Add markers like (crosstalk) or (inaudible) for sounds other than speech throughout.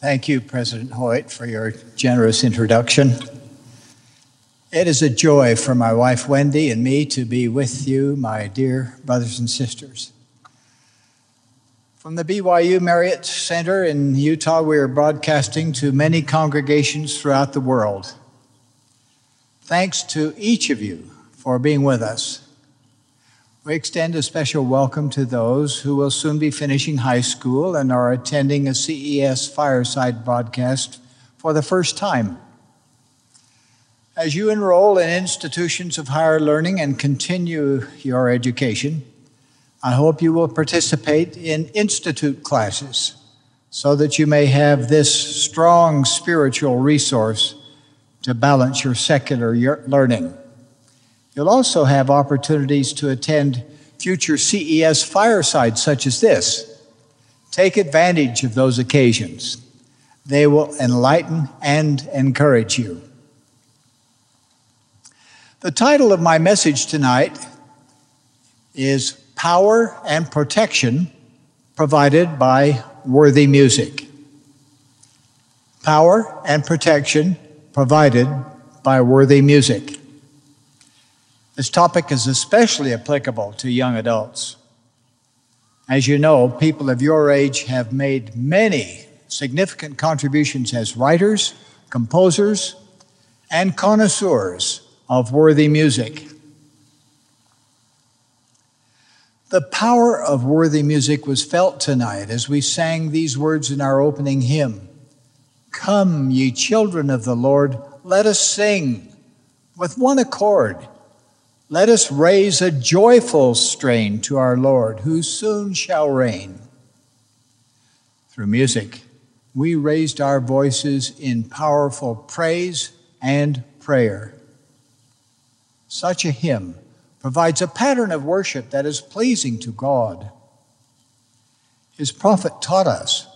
Thank you, President Hoyt, for your generous introduction. It is a joy for my wife Wendy and me to be with you, my dear brothers and sisters. From the BYU Marriott Center in Utah, we are broadcasting to many congregations throughout the world. Thanks to each of you for being with us. We extend a special welcome to those who will soon be finishing high school and are attending a CES fireside broadcast for the first time. As you enroll in institutions of higher learning and continue your education, I hope you will participate in institute classes so that you may have this strong spiritual resource to balance your secular learning. You'll also have opportunities to attend future CES firesides such as this. Take advantage of those occasions. They will enlighten and encourage you. The title of my message tonight is Power and Protection Provided by Worthy Music. Power and Protection Provided by Worthy Music. This topic is especially applicable to young adults. As you know, people of your age have made many significant contributions as writers, composers, and connoisseurs of worthy music. The power of worthy music was felt tonight as we sang these words in our opening hymn Come, ye children of the Lord, let us sing with one accord let us raise a joyful strain to our Lord, who soon shall reign. Through music, we raised our voices in powerful praise and prayer. Such a hymn provides a pattern of worship that is pleasing to God. His prophet taught us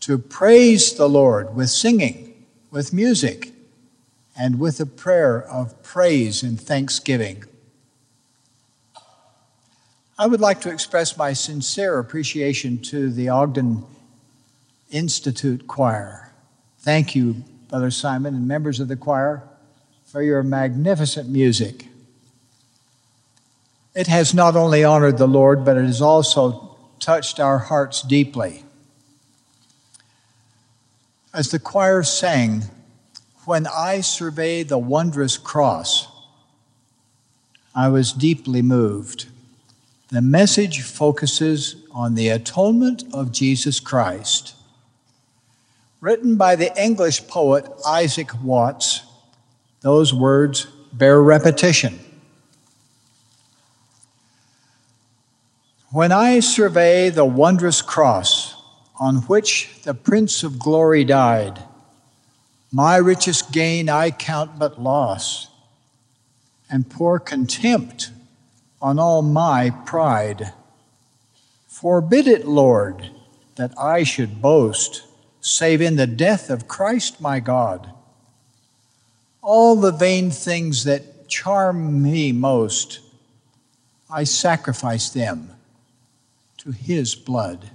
to praise the Lord with singing, with music, and with a prayer of praise and thanksgiving. I would like to express my sincere appreciation to the Ogden Institute Choir. Thank you, Brother Simon, and members of the choir, for your magnificent music. It has not only honored the Lord, but it has also touched our hearts deeply. As the choir sang, When I survey the wondrous cross, I was deeply moved. The message focuses on the atonement of Jesus Christ. Written by the English poet Isaac Watts, those words bear repetition. When I survey the wondrous cross on which the Prince of Glory died, my richest gain I count but loss, and pour contempt on all my pride. Forbid it, Lord, that I should boast, save in the death of Christ my God. All the vain things that charm me most, I sacrifice them to His blood.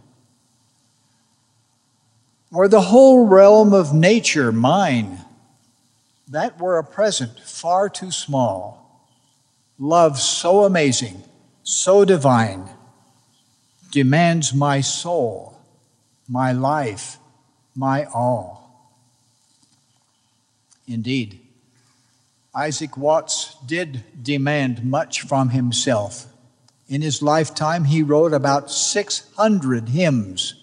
Were the whole realm of nature mine, that were a present far too small love so amazing, so divine, demands my soul, my life, my all. Indeed, Isaac Watts did demand much from himself. In his lifetime, he wrote about 600 hymns.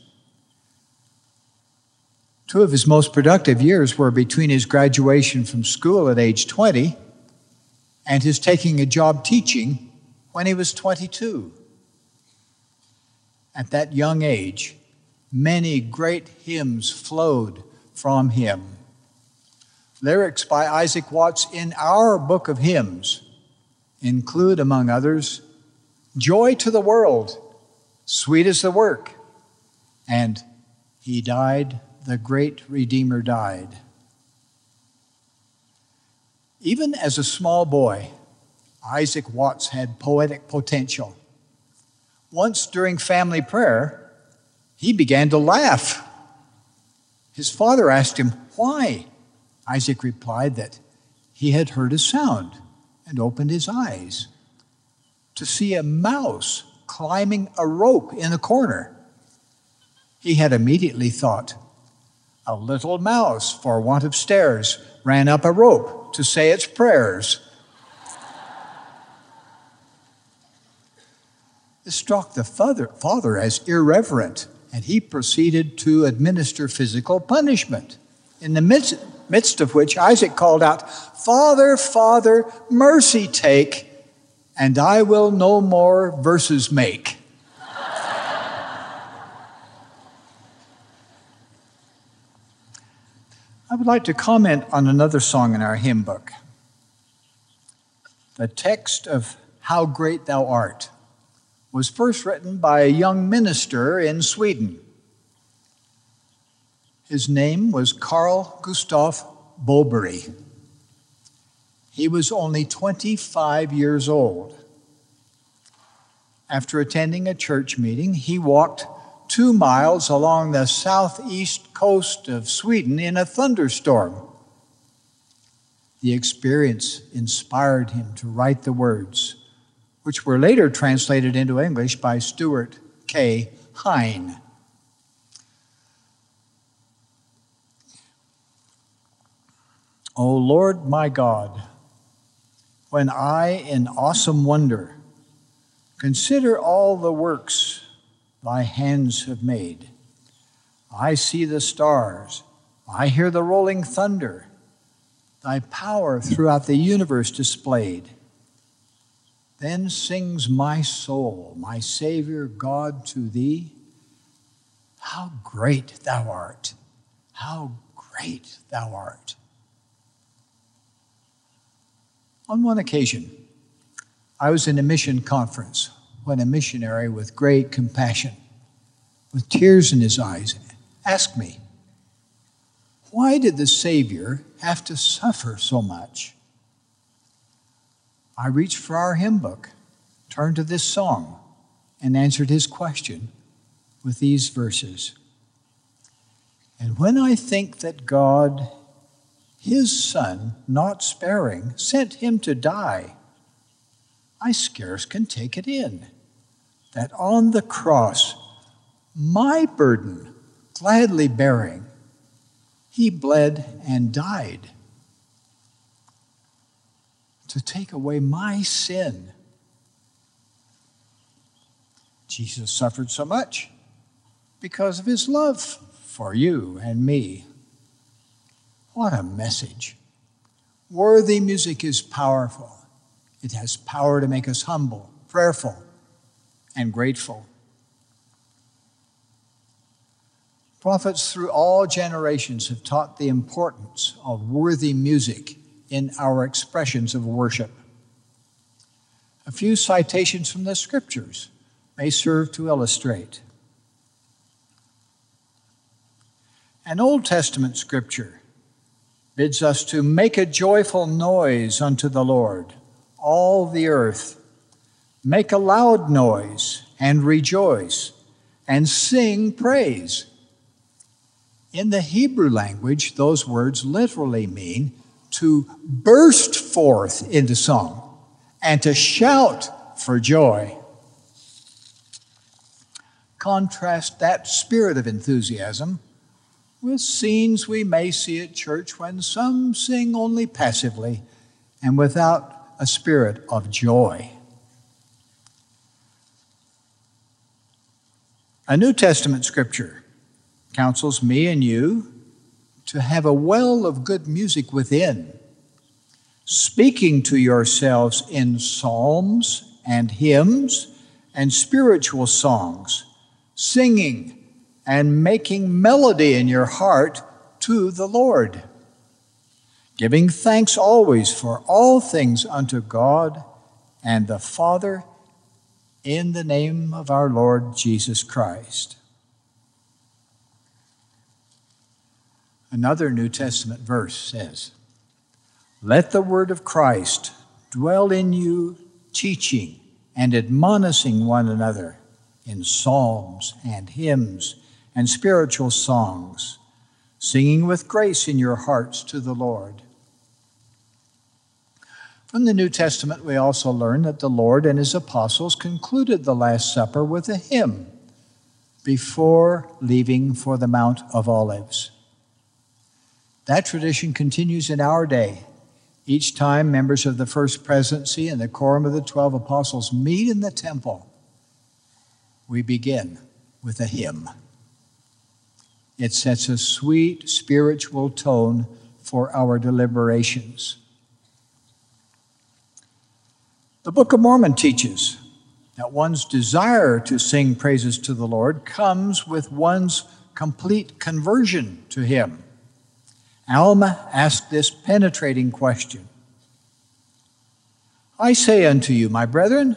Two of his most productive years were between his graduation from school at age 20 and his taking a job teaching when he was 22. At that young age, many great hymns flowed from him. Lyrics by Isaac Watts in our book of hymns include, among others, Joy to the World, Sweet is the Work, and He Died, the Great Redeemer Died. Even as a small boy, Isaac Watts had poetic potential. Once during family prayer, he began to laugh. His father asked him, Why? Isaac replied that he had heard a sound and opened his eyes to see a mouse climbing a rope in a corner. He had immediately thought, A little mouse, for want of stairs, ran up a rope to say its prayers. This struck the father, father as irreverent, and he proceeded to administer physical punishment. In the midst, midst of which Isaac called out, Father, Father, mercy take, and I will no more verses make. Would like to comment on another song in our hymn book. The text of How Great Thou Art was first written by a young minister in Sweden. His name was Carl Gustaf Boberg. He was only 25 years old. After attending a church meeting, he walked two miles along the southeast coast of Sweden in a thunderstorm. The experience inspired him to write the words which were later translated into English by Stuart K. Hine. O Lord my God, when I, in awesome wonder, consider all the works thy hands have made, I see the stars, I hear the rolling thunder, thy power throughout the universe displayed. Then sings my soul, my Savior God, to thee, How great thou art! How great thou art! On one occasion, I was in a mission conference when a missionary with great compassion, with tears in his eyes, asked me, Why did the Savior have to suffer so much? I reached for our hymn book, turned to this song, and answered his question with these verses. And when I think that God, his Son, not sparing, sent him to die, I scarce can take it in that on the cross, my burden gladly bearing, he bled and died to take away my sin. Jesus suffered so much because of his love for you and me. What a message. Worthy music is powerful. It has power to make us humble, prayerful, and grateful. Prophets through all generations have taught the importance of worthy music in our expressions of worship. A few citations from the scriptures may serve to illustrate. An Old Testament scripture bids us to make a joyful noise unto the Lord, all the earth. Make a loud noise and rejoice and sing praise. In the Hebrew language, those words literally mean to burst forth into song and to shout for joy. Contrast that spirit of enthusiasm with scenes we may see at church when some sing only passively and without a spirit of joy. A New Testament scripture counsels me and you to have a well of good music within, speaking to yourselves in psalms and hymns and spiritual songs, singing and making melody in your heart to the Lord. giving thanks always for all things unto God and the Father in the name of our Lord Jesus Christ. Another New Testament verse says, Let the word of Christ dwell in you, teaching and admonishing one another in psalms and hymns and spiritual songs, singing with grace in your hearts to the Lord. From the New Testament, we also learn that the Lord and his apostles concluded the Last Supper with a hymn before leaving for the Mount of Olives. That tradition continues in our day. Each time members of the First Presidency and the Quorum of the Twelve Apostles meet in the temple, we begin with a hymn. It sets a sweet spiritual tone for our deliberations. The Book of Mormon teaches that one's desire to sing praises to the Lord comes with one's complete conversion to Him. Alma asked this penetrating question I say unto you, my brethren,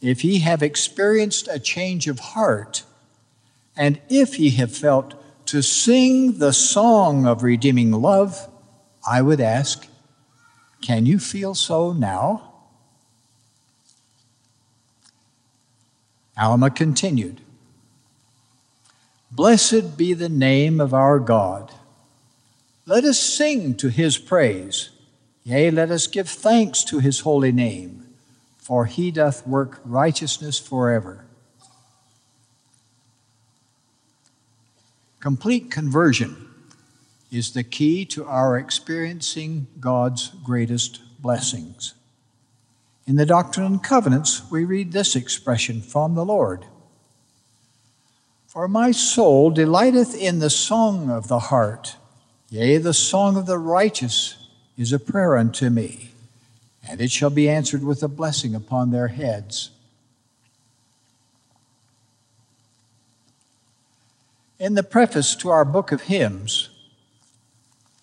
if ye have experienced a change of heart, and if ye have felt to sing the song of redeeming love, I would ask, can you feel so now? Alma continued Blessed be the name of our God. Let us sing to his praise. Yea, let us give thanks to his holy name, for he doth work righteousness forever. Complete conversion is the key to our experiencing God's greatest blessings. In the Doctrine and Covenants, we read this expression from the Lord For my soul delighteth in the song of the heart, yea, the song of the righteous is a prayer unto me, and it shall be answered with a blessing upon their heads. In the preface to our book of hymns,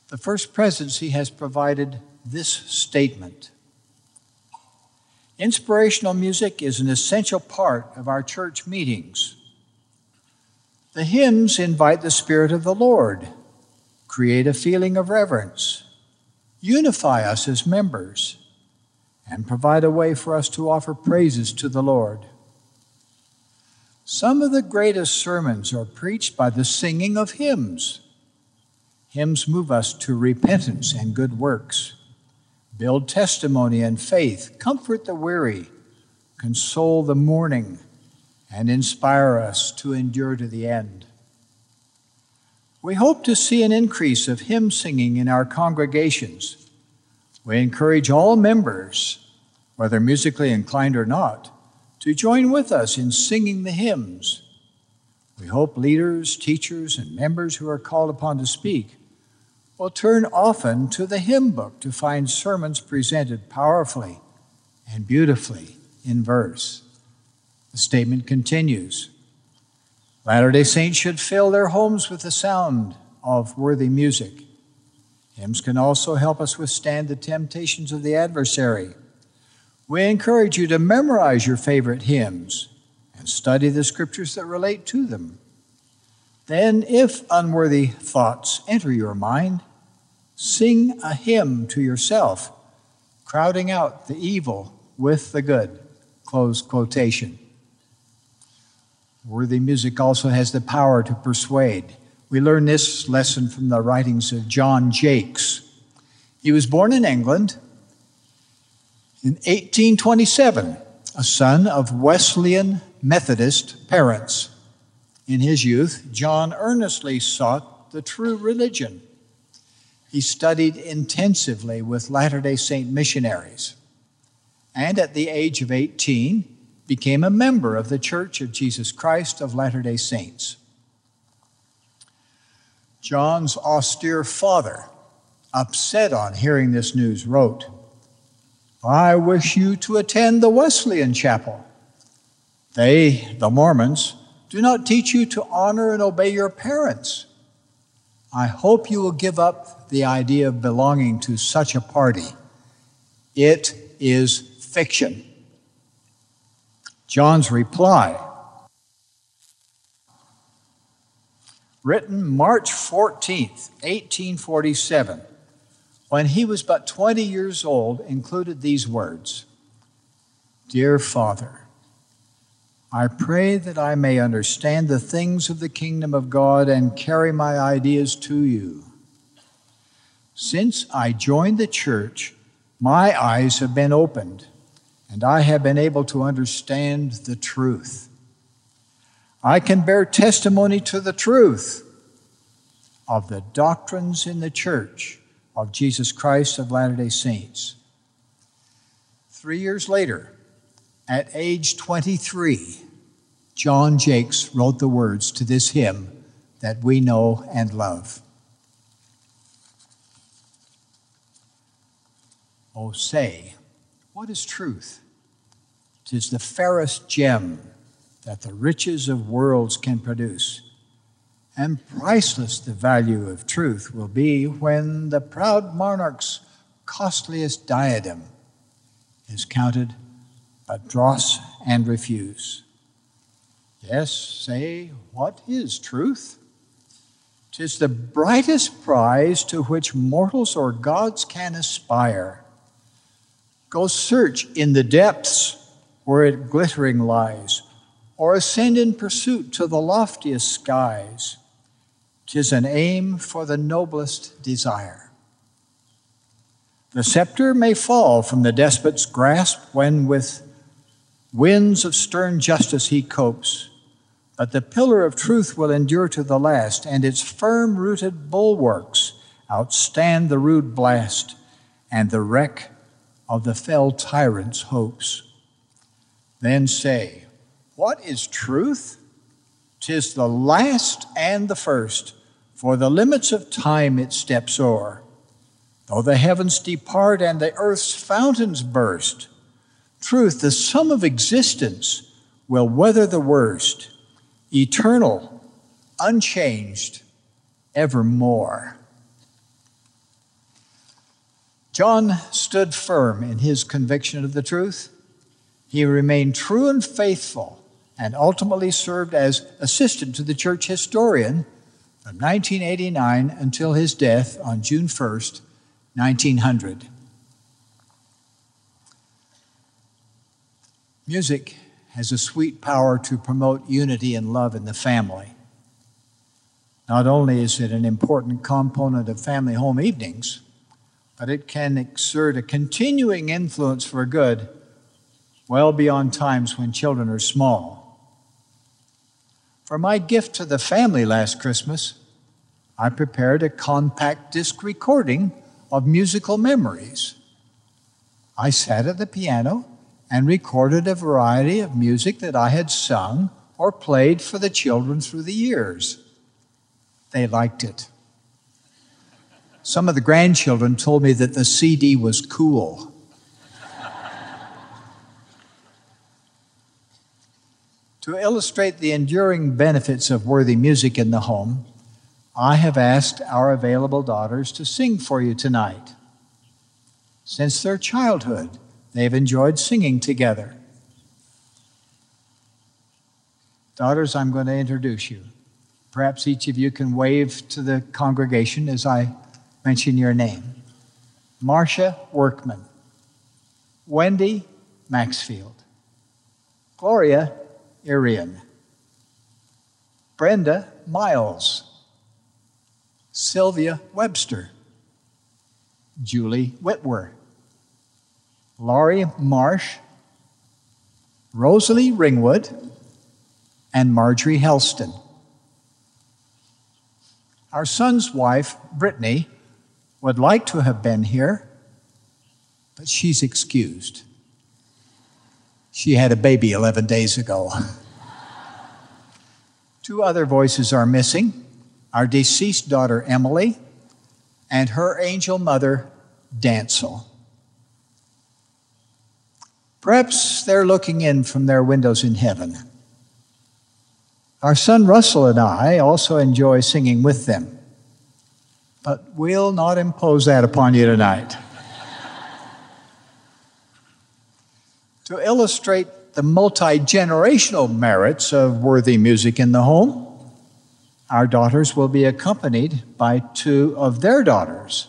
the First Presidency has provided this statement Inspirational music is an essential part of our church meetings. The hymns invite the Spirit of the Lord, create a feeling of reverence, unify us as members, and provide a way for us to offer praises to the Lord. Some of the greatest sermons are preached by the singing of hymns. Hymns move us to repentance and good works build testimony and faith, comfort the weary, console the mourning, and inspire us to endure to the end. We hope to see an increase of hymn singing in our congregations. We encourage all members, whether musically inclined or not, to join with us in singing the hymns. We hope leaders, teachers, and members who are called upon to speak will turn often to the hymn book to find sermons presented powerfully and beautifully in verse. The statement continues Latter day Saints should fill their homes with the sound of worthy music. Hymns can also help us withstand the temptations of the adversary. We encourage you to memorize your favorite hymns and study the scriptures that relate to them. Then, if unworthy thoughts enter your mind, sing a hymn to yourself, crowding out the evil with the good. Close quotation. Worthy music also has the power to persuade. We learn this lesson from the writings of John Jaques. He was born in England in 1827, a son of Wesleyan Methodist parents. In his youth, John earnestly sought the true religion. He studied intensively with Latter day Saint missionaries, and at the age of 18, became a member of the Church of Jesus Christ of Latter day Saints. John's austere father, upset on hearing this news, wrote, I wish you to attend the Wesleyan chapel. They, the Mormons, do not teach you to honor and obey your parents. I hope you will give up the idea of belonging to such a party. It is fiction. John's reply, written March 14th, 1847, when he was but 20 years old, included these words Dear Father, I pray that I may understand the things of the kingdom of God and carry my ideas to you. Since I joined the church, my eyes have been opened and I have been able to understand the truth. I can bear testimony to the truth of the doctrines in the church of Jesus Christ of Latter day Saints. Three years later, at age 23, John Jaques wrote the words to this hymn that we know and love. Oh, say, what is truth? Tis the fairest gem that the riches of worlds can produce. And priceless the value of truth will be when the proud monarch's costliest diadem is counted but dross and refuse. Yes, say, what is truth? Tis the brightest prize to which mortals or gods can aspire. Go search in the depths where it glittering lies, or ascend in pursuit to the loftiest skies. Tis an aim for the noblest desire. The scepter may fall from the despot's grasp when with winds of stern justice he copes, but the pillar of truth will endure to the last, and its firm rooted bulwarks outstand the rude blast and the wreck of the fell tyrant's hopes. Then say, What is truth? Tis the last and the first, for the limits of time it steps o'er. Though the heavens depart and the earth's fountains burst, truth, the sum of existence, will weather the worst, eternal, unchanged, evermore. John stood firm in his conviction of the truth. He remained true and faithful and ultimately served as assistant to the church historian from 1989 until his death on June 1st, 1900. Music has a sweet power to promote unity and love in the family. Not only is it an important component of family home evenings, but it can exert a continuing influence for good well beyond times when children are small. For my gift to the family last Christmas, I prepared a compact disc recording of musical memories. I sat at the piano and recorded a variety of music that I had sung or played for the children through the years. They liked it. Some of the grandchildren told me that the CD was cool. to illustrate the enduring benefits of worthy music in the home, I have asked our available daughters to sing for you tonight. Since their childhood, they've enjoyed singing together. Daughters, I'm going to introduce you. Perhaps each of you can wave to the congregation as I mention your name. Marcia Workman, Wendy Maxfield, Gloria Irion, Brenda Miles, Sylvia Webster, Julie Wittwer, Laurie Marsh, Rosalie Ringwood, and Marjorie Helsten. Our son's wife, Brittany, would like to have been here, but she's excused. She had a baby 11 days ago. (laughs) Two other voices are missing our deceased daughter, Emily, and her angel mother, Dantzel. Perhaps they're looking in from their windows in heaven. Our son Russell and I also enjoy singing with them. but we'll not impose that upon you tonight. to illustrate the multi generational merits of worthy music in the home, our daughters will be accompanied by two of their daughters,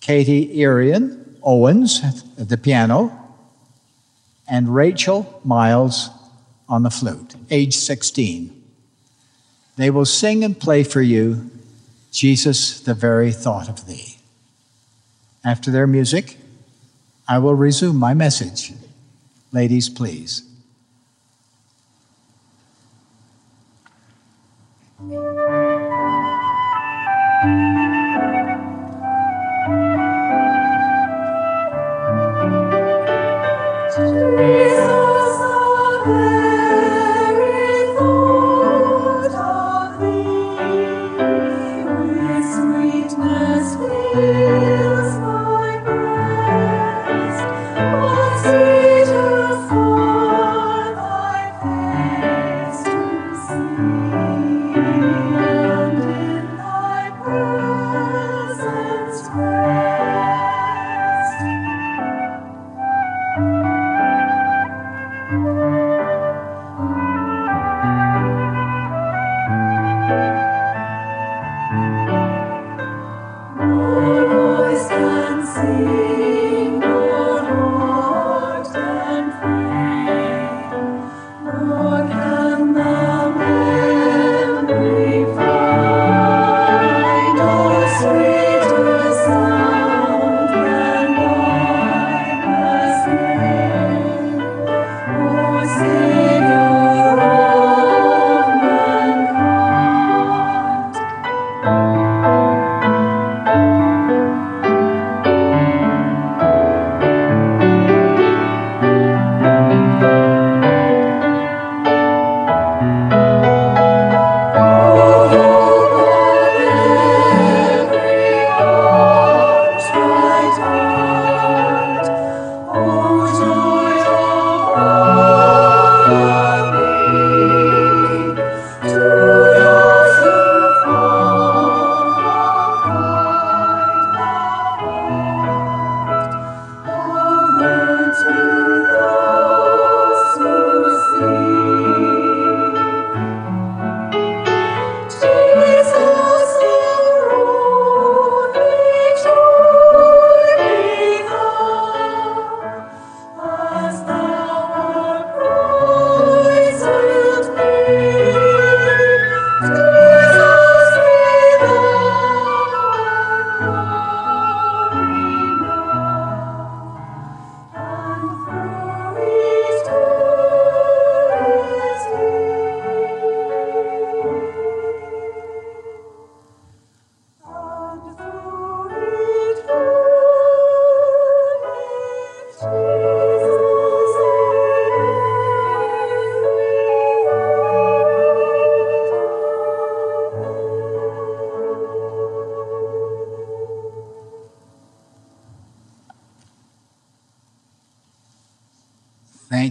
Katie Irion Owens at the piano and Rachel Miles on the flute, age 16. They will sing and play for you, Jesus, the very thought of thee. After their music, I will resume my message. Ladies, please.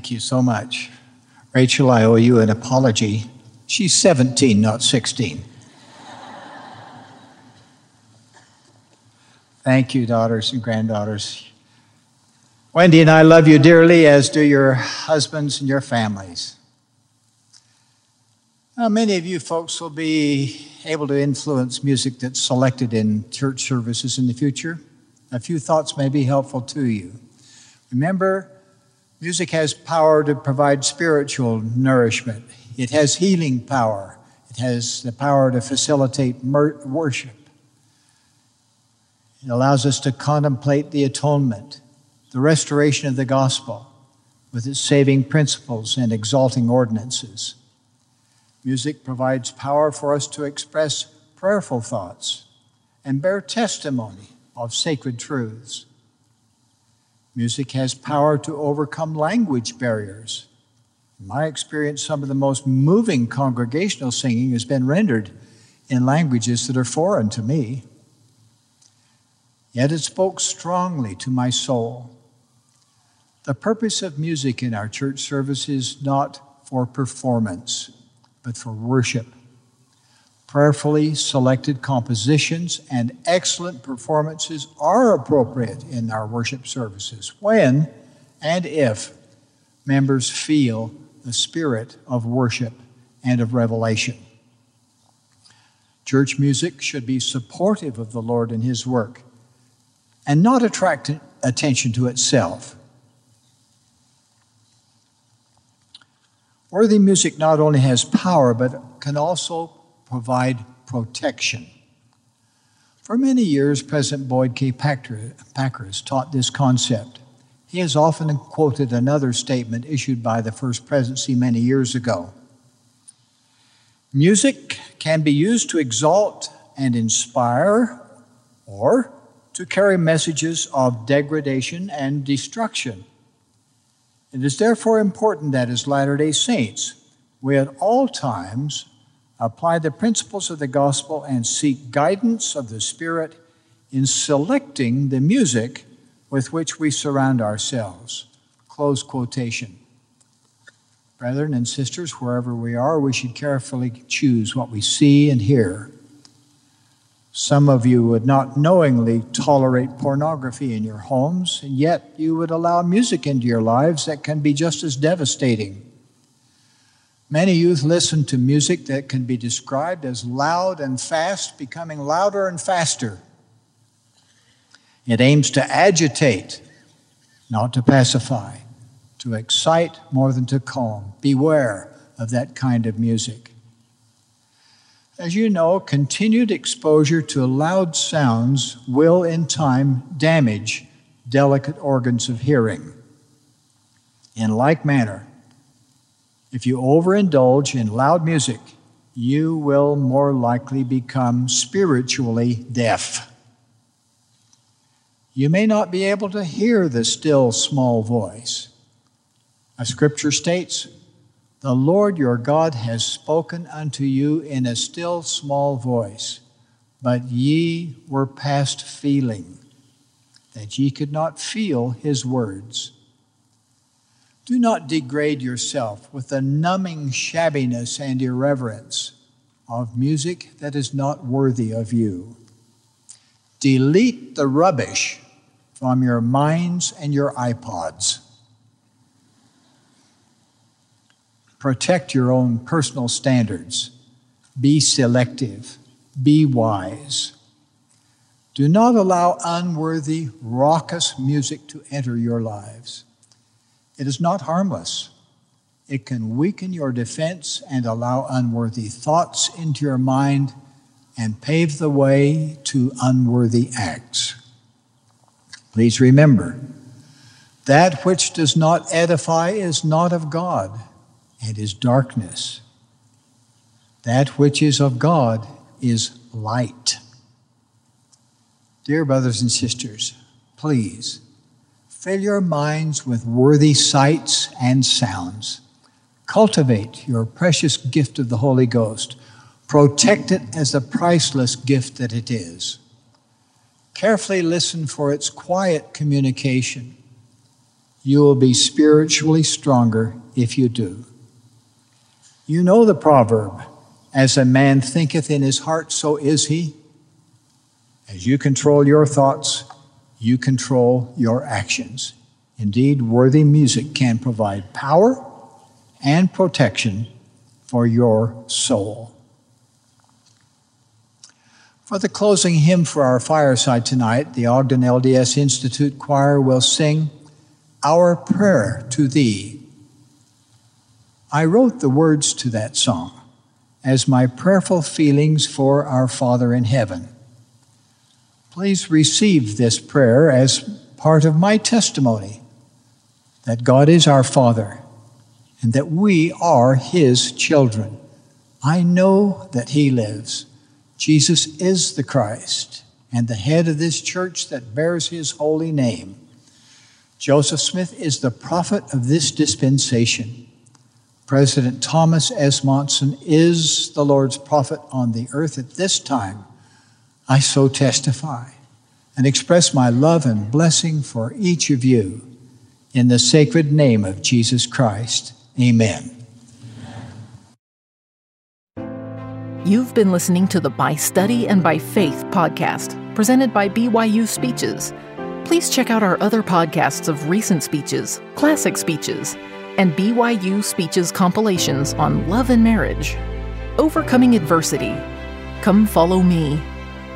Thank you so much. Rachel, I owe you an apology. She's 17, not 16. Thank you, daughters and granddaughters. Wendy and I love you dearly, as do your husbands and your families. Now, many of you folks will be able to influence music that's selected in church services in the future. A few thoughts may be helpful to you. Remember, Music has power to provide spiritual nourishment. It has healing power. It has the power to facilitate worship. It allows us to contemplate the atonement, the restoration of the gospel with its saving principles and exalting ordinances. Music provides power for us to express prayerful thoughts and bear testimony of sacred truths. Music has power to overcome language barriers. In my experience, some of the most moving congregational singing has been rendered in languages that are foreign to me. Yet it spoke strongly to my soul. The purpose of music in our church service is not for performance, but for worship. Prayerfully selected compositions and excellent performances are appropriate in our worship services when and if members feel the spirit of worship and of revelation. Church music should be supportive of the Lord and His work and not attract attention to itself. Worthy music not only has power, but can also provide protection. For many years, President Boyd K. Packer, has taught this concept. He has often quoted another statement issued by the First Presidency many years ago. Music can be used to exalt and inspire, or to carry messages of degradation and destruction. It is therefore important that as Latter day Saints, we at all times apply the principles of the gospel and seek guidance of the Spirit in selecting the music with which we surround ourselves. Close quotation. Brethren and sisters, wherever we are, we should carefully choose what we see and hear. Some of you would not knowingly tolerate pornography in your homes, and yet you would allow music into your lives that can be just as devastating. Many youth listen to music that can be described as loud and fast, becoming louder and faster. It aims to agitate, not to pacify, to excite more than to calm. Beware of that kind of music. As you know, continued exposure to loud sounds will in time damage delicate organs of hearing. In like manner, if you overindulge in loud music, you will more likely become spiritually deaf. You may not be able to hear the still small voice. A scripture states, The Lord your God has spoken unto you in a still small voice, but ye were past feeling, that ye could not feel his words. Do not degrade yourself with the numbing shabbiness and irreverence of music that is not worthy of you. Delete the rubbish from your minds and your iPods. Protect your own personal standards. Be selective. Be wise. Do not allow unworthy, raucous music to enter your lives. It is not harmless. It can weaken your defense and allow unworthy thoughts into your mind and pave the way to unworthy acts. Please remember that which does not edify is not of God and is darkness. That which is of God is light. Dear brothers and sisters, please Fill your minds with worthy sights and sounds. Cultivate your precious gift of the Holy Ghost. Protect it as the priceless gift that it is. Carefully listen for its quiet communication. You will be spiritually stronger if you do. You know the proverb as a man thinketh in his heart, so is he. As you control your thoughts, you control your actions. Indeed, worthy music can provide power and protection for your soul. For the closing hymn for our fireside tonight, the Ogden LDS Institute Choir will sing Our Prayer to Thee. I wrote the words to that song as my prayerful feelings for our Father in heaven. Please receive this prayer as part of my testimony that God is our Father and that we are His children. I know that He lives. Jesus is the Christ and the head of this church that bears His holy name. Joseph Smith is the prophet of this dispensation. President Thomas S. Monson is the Lord's prophet on the earth at this time. I so testify and express my love and blessing for each of you in the sacred name of Jesus Christ. Amen. You've been listening to the By Study and by Faith podcast, presented by BYU Speeches. Please check out our other podcasts of recent speeches, classic speeches, and BYU Speeches compilations on love and marriage, overcoming adversity, come follow me,